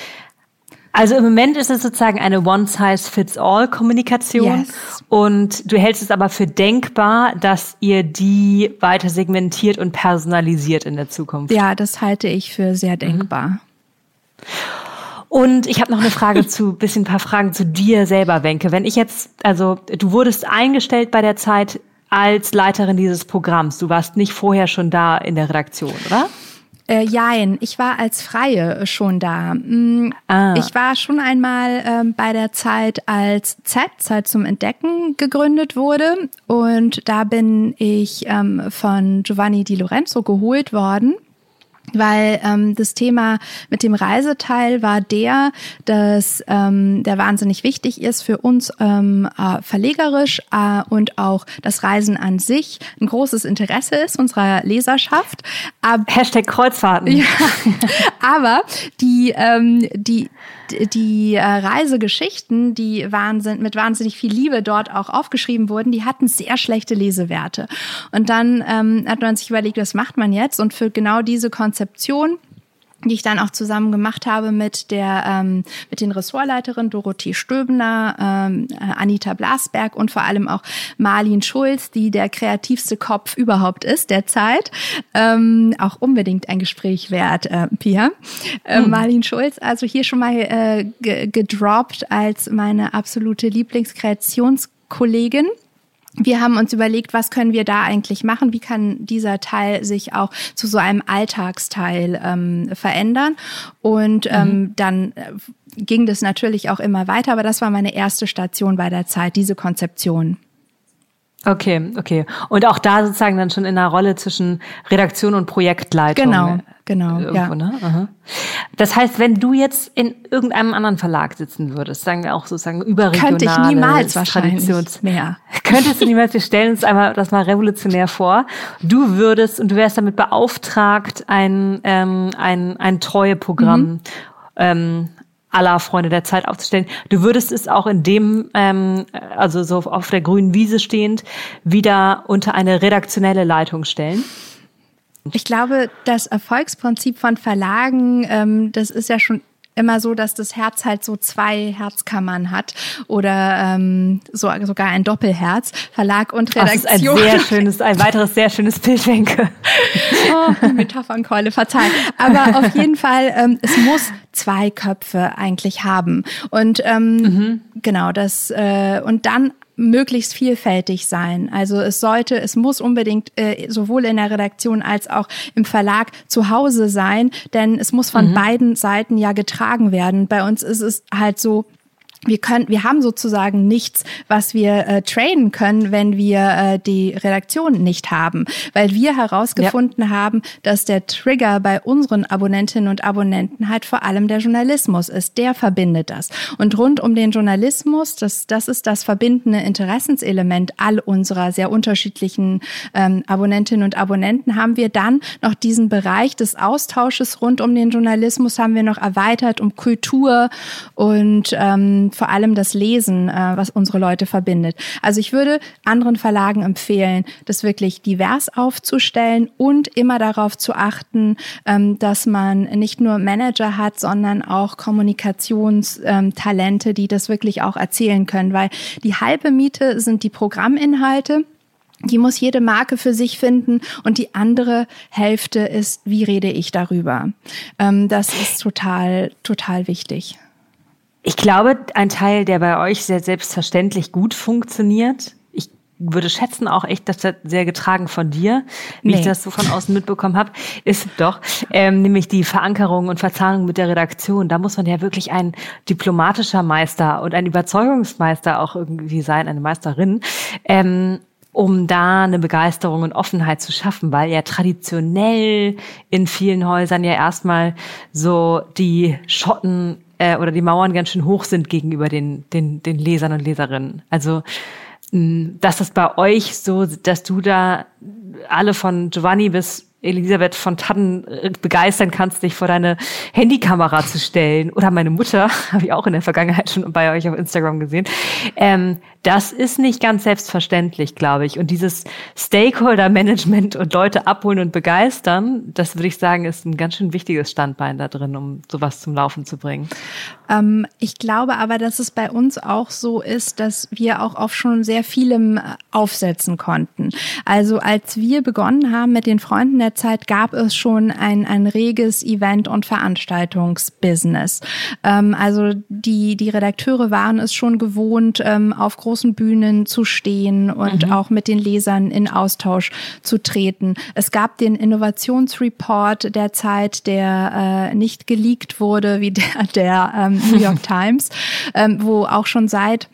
Also im Moment ist es sozusagen eine One-Size-Fits-All-Kommunikation yes. und du hältst es aber für denkbar, dass ihr die weiter segmentiert und personalisiert in der Zukunft. Ja, das halte ich für sehr denkbar. Mhm. Und ich habe noch eine Frage zu, bisschen ein paar Fragen zu dir selber, Wenke. Wenn ich jetzt, also du wurdest eingestellt bei der Zeit als Leiterin dieses Programms. Du warst nicht vorher schon da in der Redaktion, oder? Äh, jein, ich war als Freie schon da. Mm, ah. Ich war schon einmal ähm, bei der Zeit, als Z, Zeit zum Entdecken, gegründet wurde. Und da bin ich ähm, von Giovanni Di Lorenzo geholt worden weil ähm, das Thema mit dem Reiseteil war der, dass ähm, der wahnsinnig wichtig ist für uns ähm, äh, verlegerisch äh, und auch das Reisen an sich ein großes Interesse ist unserer Leserschaft. Ab Hashtag Kreuzfahrten. Ja, aber die, ähm, die die äh, Reisegeschichten, die wahnsinn, mit wahnsinnig viel Liebe dort auch aufgeschrieben wurden, die hatten sehr schlechte Lesewerte. Und dann ähm, hat man sich überlegt, was macht man jetzt? Und für genau diese Konzeption die ich dann auch zusammen gemacht habe mit der ähm, mit den Ressortleiterinnen Dorothee Stöbner, ähm, äh, Anita Blasberg und vor allem auch Marlin Schulz, die der kreativste Kopf überhaupt ist derzeit. Ähm, auch unbedingt ein Gespräch wert, äh, Pia. Äh, mhm. Marlin Schulz, also hier schon mal äh, gedroppt als meine absolute Lieblingskreationskollegin. Wir haben uns überlegt, was können wir da eigentlich machen? Wie kann dieser Teil sich auch zu so einem Alltagsteil ähm, verändern? Und ähm, mhm. dann äh, ging das natürlich auch immer weiter, aber das war meine erste Station bei der Zeit, diese Konzeption. Okay, okay. Und auch da sozusagen dann schon in einer Rolle zwischen Redaktion und Projektleitung. Genau, genau. Irgendwo, ja. ne? Aha. Das heißt, wenn du jetzt in irgendeinem anderen Verlag sitzen würdest, sagen wir auch sozusagen überregional. Könnte ich niemals wahrscheinlich mehr. Könntest du niemals, wir stellen uns einmal das mal revolutionär vor. Du würdest und du wärst damit beauftragt, ein, ähm, ein, ein Treueprogramm mhm. ähm, aller Freunde der Zeit aufzustellen. Du würdest es auch in dem, ähm, also so auf der grünen Wiese stehend, wieder unter eine redaktionelle Leitung stellen? Ich glaube, das Erfolgsprinzip von Verlagen, ähm, das ist ja schon immer so, dass das Herz halt so zwei Herzkammern hat oder ähm, so, sogar ein Doppelherz, Verlag und Redaktion. Das ist ein sehr schönes, ein weiteres sehr schönes Bild, denke. Oh, die Metaphernkeule, verzeihen. Aber auf jeden Fall, ähm, es muss zwei Köpfe eigentlich haben. Und ähm, mhm. genau das, äh, und dann möglichst vielfältig sein. Also es sollte, es muss unbedingt äh, sowohl in der Redaktion als auch im Verlag zu Hause sein, denn es muss von mhm. beiden Seiten ja getragen werden. Bei uns ist es halt so, wir können, wir haben sozusagen nichts, was wir äh, trainen können, wenn wir äh, die Redaktion nicht haben, weil wir herausgefunden ja. haben, dass der Trigger bei unseren Abonnentinnen und Abonnenten halt vor allem der Journalismus ist. Der verbindet das. Und rund um den Journalismus, das, das ist das verbindende Interessenselement all unserer sehr unterschiedlichen ähm, Abonnentinnen und Abonnenten, haben wir dann noch diesen Bereich des Austausches rund um den Journalismus haben wir noch erweitert um Kultur und ähm, vor allem das Lesen, äh, was unsere Leute verbindet. Also ich würde anderen Verlagen empfehlen, das wirklich divers aufzustellen und immer darauf zu achten, ähm, dass man nicht nur Manager hat, sondern auch Kommunikationstalente, die das wirklich auch erzählen können, weil die halbe Miete sind die Programminhalte. Die muss jede Marke für sich finden und die andere Hälfte ist, wie rede ich darüber? Ähm, das ist total, total wichtig. Ich glaube, ein Teil, der bei euch sehr selbstverständlich gut funktioniert, ich würde schätzen auch echt, dass das sehr getragen von dir, wie nee. ich das so von außen mitbekommen habe, ist doch ähm, nämlich die Verankerung und Verzahnung mit der Redaktion. Da muss man ja wirklich ein diplomatischer Meister und ein Überzeugungsmeister auch irgendwie sein, eine Meisterin. Ähm, um da eine Begeisterung und Offenheit zu schaffen, weil ja traditionell in vielen Häusern ja erstmal so die Schotten äh, oder die Mauern ganz schön hoch sind gegenüber den, den, den Lesern und Leserinnen. Also dass das bei euch so, dass du da alle von Giovanni bis Elisabeth von Tannen äh, begeistern kannst, dich vor deine Handykamera zu stellen. Oder meine Mutter, habe ich auch in der Vergangenheit schon bei euch auf Instagram gesehen. Ähm, das ist nicht ganz selbstverständlich, glaube ich. Und dieses Stakeholder-Management und Leute abholen und begeistern, das würde ich sagen, ist ein ganz schön wichtiges Standbein da drin, um sowas zum Laufen zu bringen. Ähm, ich glaube aber, dass es bei uns auch so ist, dass wir auch auf schon sehr vielem äh, aufsetzen konnten. Also als wir begonnen haben mit den Freunden der Zeit, gab es schon ein, ein reges Event- und Veranstaltungsbusiness. Ähm, also die, die Redakteure waren es schon gewohnt, ähm, auf großen Bühnen zu stehen und mhm. auch mit den Lesern in Austausch zu treten. Es gab den Innovationsreport der Zeit, der äh, nicht geleakt wurde, wie der, der ähm, New York Times, ähm, wo auch schon seit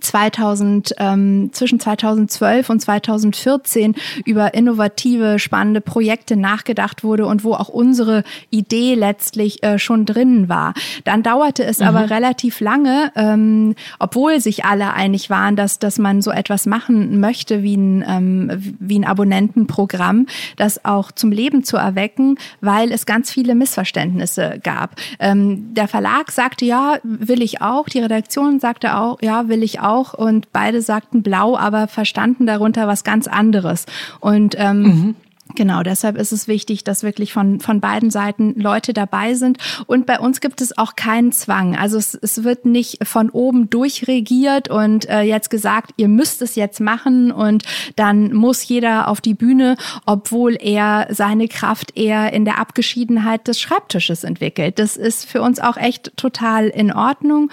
2000, ähm, zwischen 2012 und 2014 über innovative, spannende Projekte nachgedacht wurde und wo auch unsere Idee letztlich äh, schon drin war. Dann dauerte es mhm. aber relativ lange, ähm, obwohl sich alle einig waren, dass, dass man so etwas machen möchte wie ein, ähm, wie ein Abonnentenprogramm, das auch zum Leben zu erwecken, weil es ganz viele Missverständnisse gab. Ähm, der Verlag sagte, ja, will ich auch. Die Redaktion sagte auch, ja, will ich auch auch und beide sagten blau, aber verstanden darunter was ganz anderes. Und ähm, mhm. Genau, deshalb ist es wichtig, dass wirklich von, von beiden Seiten Leute dabei sind. Und bei uns gibt es auch keinen Zwang. Also es, es wird nicht von oben durchregiert und äh, jetzt gesagt, ihr müsst es jetzt machen und dann muss jeder auf die Bühne, obwohl er seine Kraft eher in der Abgeschiedenheit des Schreibtisches entwickelt. Das ist für uns auch echt total in Ordnung.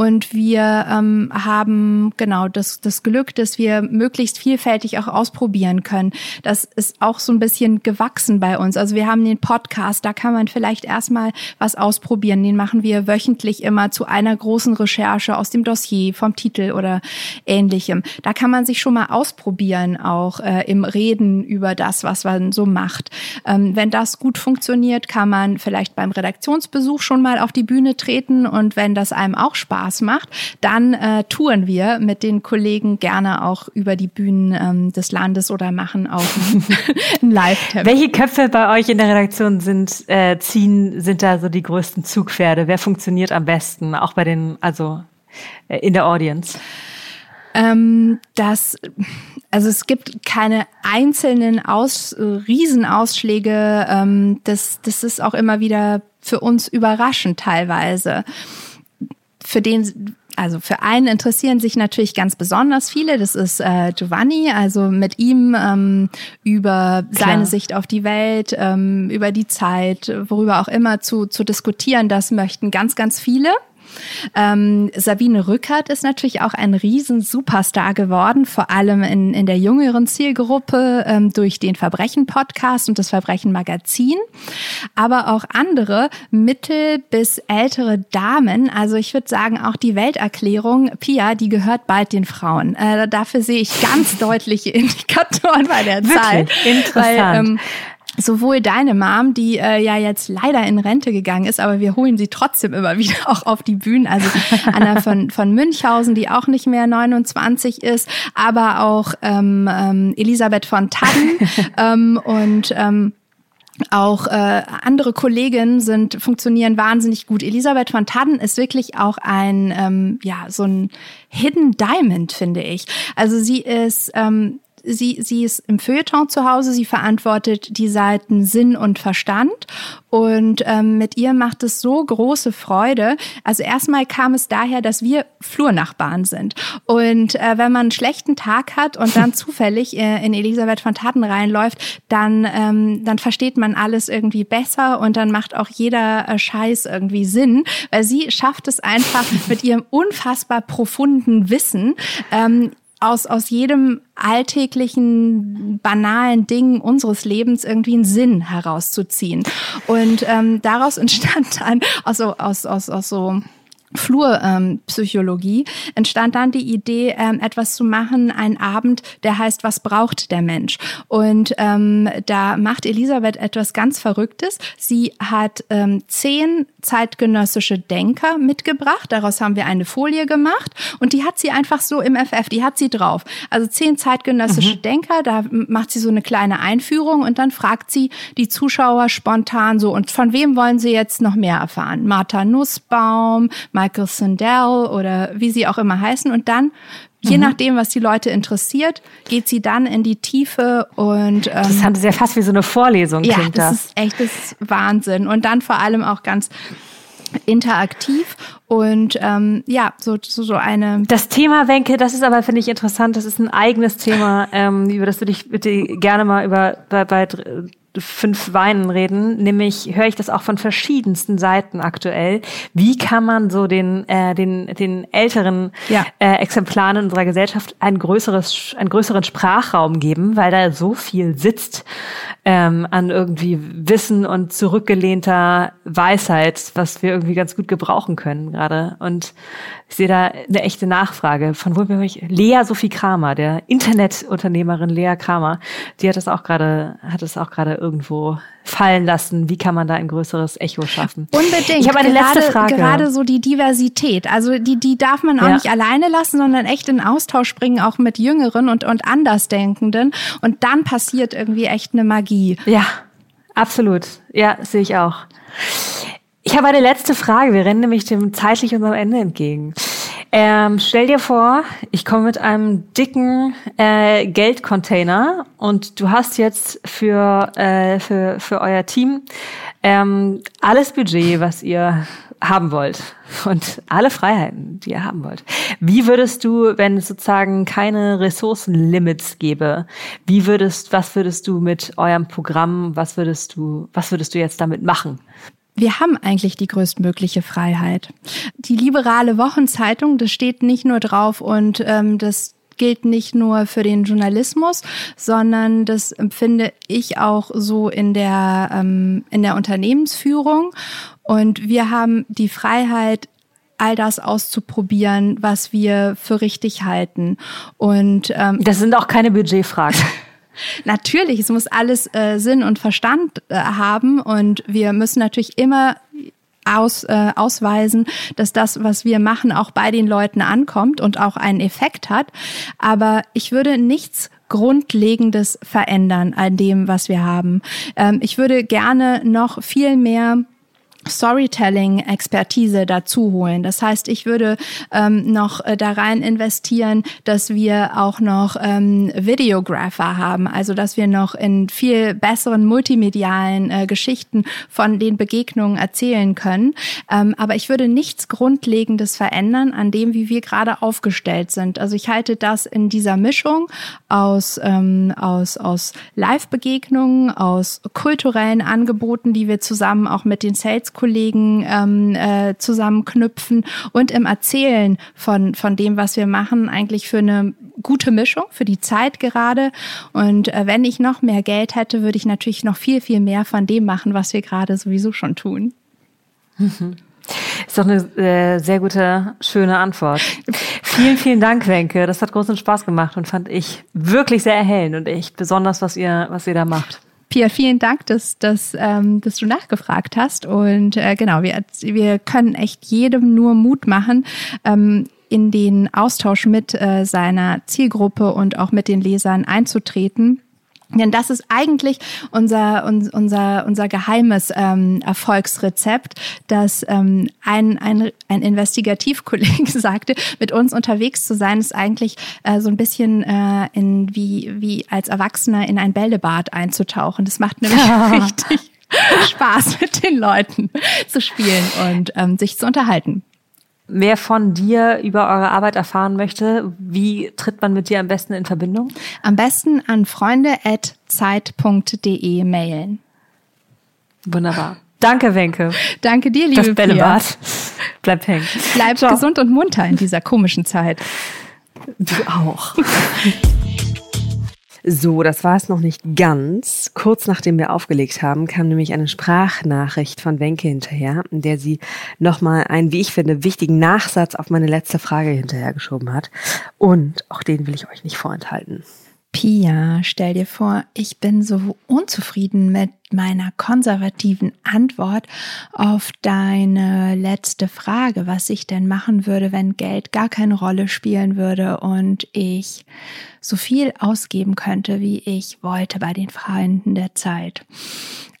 Und wir ähm, haben genau das, das Glück, dass wir möglichst vielfältig auch ausprobieren können. Das ist auch so ein bisschen gewachsen bei uns. Also wir haben den Podcast, da kann man vielleicht erstmal was ausprobieren. Den machen wir wöchentlich immer zu einer großen Recherche aus dem Dossier, vom Titel oder ähnlichem. Da kann man sich schon mal ausprobieren, auch äh, im Reden über das, was man so macht. Ähm, wenn das gut funktioniert, kann man vielleicht beim Redaktionsbesuch schon mal auf die Bühne treten und wenn das einem auch Spaß macht, dann äh, touren wir mit den Kollegen gerne auch über die Bühnen ähm, des Landes oder machen auch ein live -Temp. Welche Köpfe bei euch in der Redaktion sind äh, ziehen sind da so die größten Zugpferde? Wer funktioniert am besten? Auch bei den also äh, in der Audience? Ähm, das, also es gibt keine einzelnen Aus, Riesenausschläge. Ähm, das, das ist auch immer wieder für uns überraschend teilweise. Für den, also für einen interessieren sich natürlich ganz besonders viele. Das ist äh, Giovanni, also mit ihm ähm, über Klar. seine Sicht auf die Welt, ähm, über die Zeit, worüber auch immer zu, zu diskutieren. Das möchten ganz, ganz viele. Ähm, Sabine Rückert ist natürlich auch ein Riesen-Superstar geworden, vor allem in, in der jüngeren Zielgruppe ähm, durch den Verbrechen-Podcast und das Verbrechen-Magazin. Aber auch andere mittel- bis ältere Damen, also ich würde sagen auch die Welterklärung, Pia, die gehört bald den Frauen. Äh, dafür sehe ich ganz deutliche Indikatoren bei der Wirklich? Zeit. Interessant. Weil, ähm, sowohl deine Mom, die äh, ja jetzt leider in Rente gegangen ist, aber wir holen sie trotzdem immer wieder auch auf die Bühnen. Also Anna von, von Münchhausen, die auch nicht mehr 29 ist, aber auch ähm, ähm, Elisabeth von Tadden ähm, und ähm, auch äh, andere Kolleginnen sind funktionieren wahnsinnig gut. Elisabeth von Tadden ist wirklich auch ein ähm, ja so ein Hidden Diamond finde ich. Also sie ist ähm, sie, sie ist im Feuilleton zu Hause, sie verantwortet die Seiten Sinn und Verstand. Und ähm, mit ihr macht es so große Freude. Also erstmal kam es daher, dass wir Flurnachbarn sind. Und äh, wenn man einen schlechten Tag hat und dann zufällig äh, in Elisabeth von Taten reinläuft, dann, ähm, dann versteht man alles irgendwie besser und dann macht auch jeder äh, Scheiß irgendwie Sinn, weil sie schafft es einfach mit ihrem unfassbar profunden Wissen ähm, aus, aus jedem alltäglichen, banalen Ding unseres Lebens irgendwie einen Sinn herauszuziehen. Und ähm, daraus entstand dann, also aus, aus, aus so Flurpsychologie ähm, entstand dann die Idee, ähm, etwas zu machen, einen Abend, der heißt, was braucht der Mensch? Und ähm, da macht Elisabeth etwas ganz Verrücktes. Sie hat ähm, zehn zeitgenössische Denker mitgebracht. Daraus haben wir eine Folie gemacht und die hat sie einfach so im FF, die hat sie drauf. Also zehn zeitgenössische mhm. Denker, da macht sie so eine kleine Einführung und dann fragt sie die Zuschauer spontan so, und von wem wollen sie jetzt noch mehr erfahren? Martha Nussbaum, Michael Sandel oder wie sie auch immer heißen. Und dann Je mhm. nachdem, was die Leute interessiert, geht sie dann in die Tiefe und ähm, das hat sehr fast wie so eine Vorlesung. Ja, das, das ist echt das ist Wahnsinn und dann vor allem auch ganz interaktiv und ähm, ja, so, so, so eine. Das Thema, Wenke, das ist aber, finde ich, interessant. Das ist ein eigenes Thema, ähm, über das würde ich bitte gerne mal über bei, bei fünf Weinen reden, nämlich höre ich das auch von verschiedensten Seiten aktuell. Wie kann man so den äh, den den älteren ja. äh, Exemplaren unserer Gesellschaft ein größeres einen größeren Sprachraum geben, weil da so viel sitzt ähm, an irgendwie Wissen und zurückgelehnter Weisheit, was wir irgendwie ganz gut gebrauchen können gerade. Und ich sehe da eine echte Nachfrage. Von wo bin ich? Lea Sophie Kramer, der Internetunternehmerin Lea Kramer, die hat das auch gerade, hat es auch gerade irgendwo fallen lassen. Wie kann man da ein größeres Echo schaffen? Unbedingt. Ich habe eine gerade, letzte Frage. Gerade so die Diversität. Also die, die darf man auch ja. nicht alleine lassen, sondern echt in Austausch bringen, auch mit Jüngeren und, und Andersdenkenden. Und dann passiert irgendwie echt eine Magie. Ja, absolut. Ja, sehe ich auch. Ich habe eine letzte Frage. Wir rennen nämlich dem zeitlich unserem Ende entgegen. Ähm, stell dir vor, ich komme mit einem dicken äh, Geldcontainer und du hast jetzt für, äh, für, für euer Team ähm, alles Budget, was ihr haben wollt und alle Freiheiten, die ihr haben wollt. Wie würdest du, wenn es sozusagen keine Ressourcenlimits gäbe, wie würdest, was würdest du mit eurem Programm, was würdest du, was würdest du jetzt damit machen? Wir haben eigentlich die größtmögliche Freiheit. Die liberale Wochenzeitung, das steht nicht nur drauf und ähm, das gilt nicht nur für den Journalismus, sondern das empfinde ich auch so in der, ähm, in der Unternehmensführung. Und wir haben die Freiheit, all das auszuprobieren, was wir für richtig halten. Und ähm, das sind auch keine Budgetfragen. Natürlich, es muss alles äh, Sinn und Verstand äh, haben und wir müssen natürlich immer aus, äh, ausweisen, dass das, was wir machen, auch bei den Leuten ankommt und auch einen Effekt hat. Aber ich würde nichts Grundlegendes verändern an dem, was wir haben. Ähm, ich würde gerne noch viel mehr Storytelling-Expertise dazu holen. Das heißt, ich würde ähm, noch äh, da rein investieren, dass wir auch noch ähm, Videographer haben, also dass wir noch in viel besseren multimedialen äh, Geschichten von den Begegnungen erzählen können. Ähm, aber ich würde nichts Grundlegendes verändern an dem, wie wir gerade aufgestellt sind. Also ich halte das in dieser Mischung aus, ähm, aus, aus Live-Begegnungen, aus kulturellen Angeboten, die wir zusammen auch mit den Sales Arbeitskollegen ähm, äh, zusammenknüpfen und im Erzählen von, von dem, was wir machen, eigentlich für eine gute Mischung, für die Zeit gerade. Und äh, wenn ich noch mehr Geld hätte, würde ich natürlich noch viel, viel mehr von dem machen, was wir gerade sowieso schon tun. Ist doch eine äh, sehr gute, schöne Antwort. vielen, vielen Dank, Wenke. Das hat großen Spaß gemacht und fand ich wirklich sehr erhellend und echt besonders, was ihr, was ihr da macht. Pia, vielen Dank, dass, dass, ähm, dass du nachgefragt hast. Und äh, genau, wir, wir können echt jedem nur Mut machen. Ähm, in den Austausch mit äh, seiner Zielgruppe und auch mit den Lesern einzutreten denn das ist eigentlich unser, unser, unser geheimes ähm, Erfolgsrezept, dass ähm, ein, ein, ein Investigativkollege sagte, mit uns unterwegs zu sein, ist eigentlich äh, so ein bisschen äh, in, wie, wie als Erwachsener in ein Bällebad einzutauchen. Das macht nämlich richtig Spaß, mit den Leuten zu spielen und ähm, sich zu unterhalten mehr von dir über eure Arbeit erfahren möchte, wie tritt man mit dir am besten in Verbindung? Am besten an freunde.zeit.de mailen. Wunderbar. Danke, Wenke. Danke dir, liebe Das Bällebad. Bleib hängen. Bleib Ciao. gesund und munter in dieser komischen Zeit. Du auch. So, das war es noch nicht ganz. Kurz nachdem wir aufgelegt haben, kam nämlich eine Sprachnachricht von Wenke hinterher, in der sie nochmal einen, wie ich finde, wichtigen Nachsatz auf meine letzte Frage hinterhergeschoben hat. Und auch den will ich euch nicht vorenthalten. Pia, stell dir vor, ich bin so unzufrieden mit meiner konservativen Antwort auf deine letzte Frage, was ich denn machen würde, wenn Geld gar keine Rolle spielen würde und ich so viel ausgeben könnte, wie ich wollte bei den Freunden der Zeit.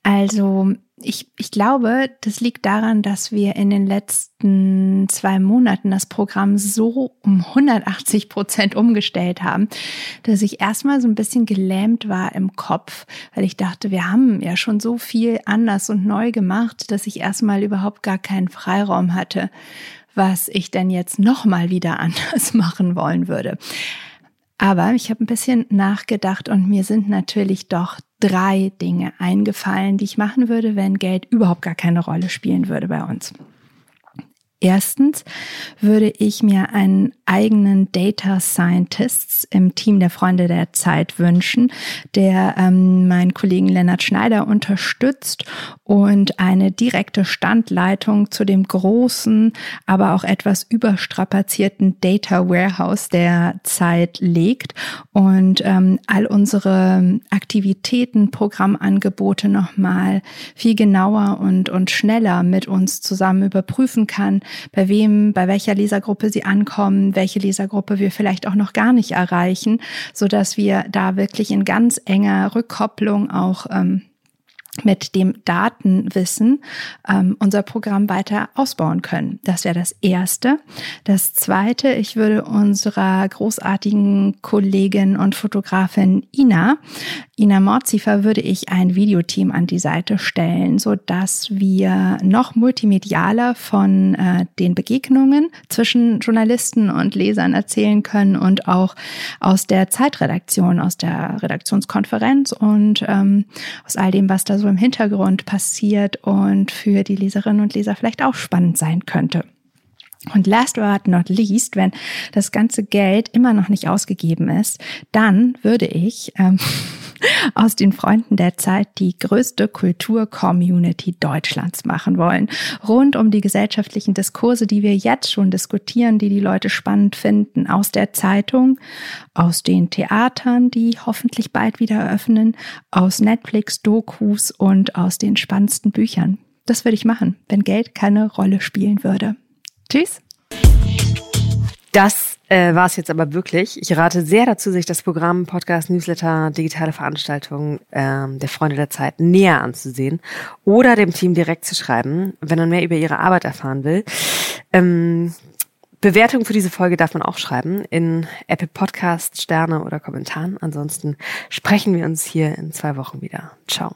Also ich, ich glaube, das liegt daran, dass wir in den letzten zwei Monaten das Programm so um 180 Prozent umgestellt haben, dass ich erstmal so ein bisschen gelähmt war im Kopf, weil ich dachte, wir haben ja schon so viel anders und neu gemacht, dass ich erstmal überhaupt gar keinen Freiraum hatte, was ich denn jetzt nochmal wieder anders machen wollen würde. Aber ich habe ein bisschen nachgedacht und mir sind natürlich doch drei Dinge eingefallen, die ich machen würde, wenn Geld überhaupt gar keine Rolle spielen würde bei uns. Erstens würde ich mir einen eigenen Data Scientists im Team der Freunde der Zeit wünschen, der ähm, meinen Kollegen Lennart Schneider unterstützt und eine direkte Standleitung zu dem großen, aber auch etwas überstrapazierten Data Warehouse der Zeit legt und ähm, all unsere Aktivitäten, Programmangebote nochmal viel genauer und, und schneller mit uns zusammen überprüfen kann, bei wem, bei welcher Lesergruppe sie ankommen, welche Lesergruppe wir vielleicht auch noch gar nicht erreichen, so dass wir da wirklich in ganz enger Rückkopplung auch ähm, mit dem Datenwissen ähm, unser Programm weiter ausbauen können. Das wäre das Erste. Das Zweite, ich würde unserer großartigen Kollegin und Fotografin Ina Ina Mordziefer würde ich ein Videoteam an die Seite stellen, so dass wir noch multimedialer von äh, den Begegnungen zwischen Journalisten und Lesern erzählen können und auch aus der Zeitredaktion, aus der Redaktionskonferenz und ähm, aus all dem, was da so im Hintergrund passiert und für die Leserinnen und Leser vielleicht auch spannend sein könnte. Und last but not least, wenn das ganze Geld immer noch nicht ausgegeben ist, dann würde ich ähm, aus den Freunden der Zeit die größte Kultur-Community Deutschlands machen wollen. Rund um die gesellschaftlichen Diskurse, die wir jetzt schon diskutieren, die die Leute spannend finden, aus der Zeitung, aus den Theatern, die hoffentlich bald wieder eröffnen, aus Netflix-Dokus und aus den spannendsten Büchern. Das würde ich machen, wenn Geld keine Rolle spielen würde. Tschüss. Das äh, war es jetzt aber wirklich. Ich rate sehr dazu, sich das Programm, Podcast, Newsletter, digitale Veranstaltungen ähm, der Freunde der Zeit näher anzusehen oder dem Team direkt zu schreiben, wenn man mehr über ihre Arbeit erfahren will. Ähm, Bewertung für diese Folge darf man auch schreiben in Apple Podcast, Sterne oder Kommentaren. Ansonsten sprechen wir uns hier in zwei Wochen wieder. Ciao.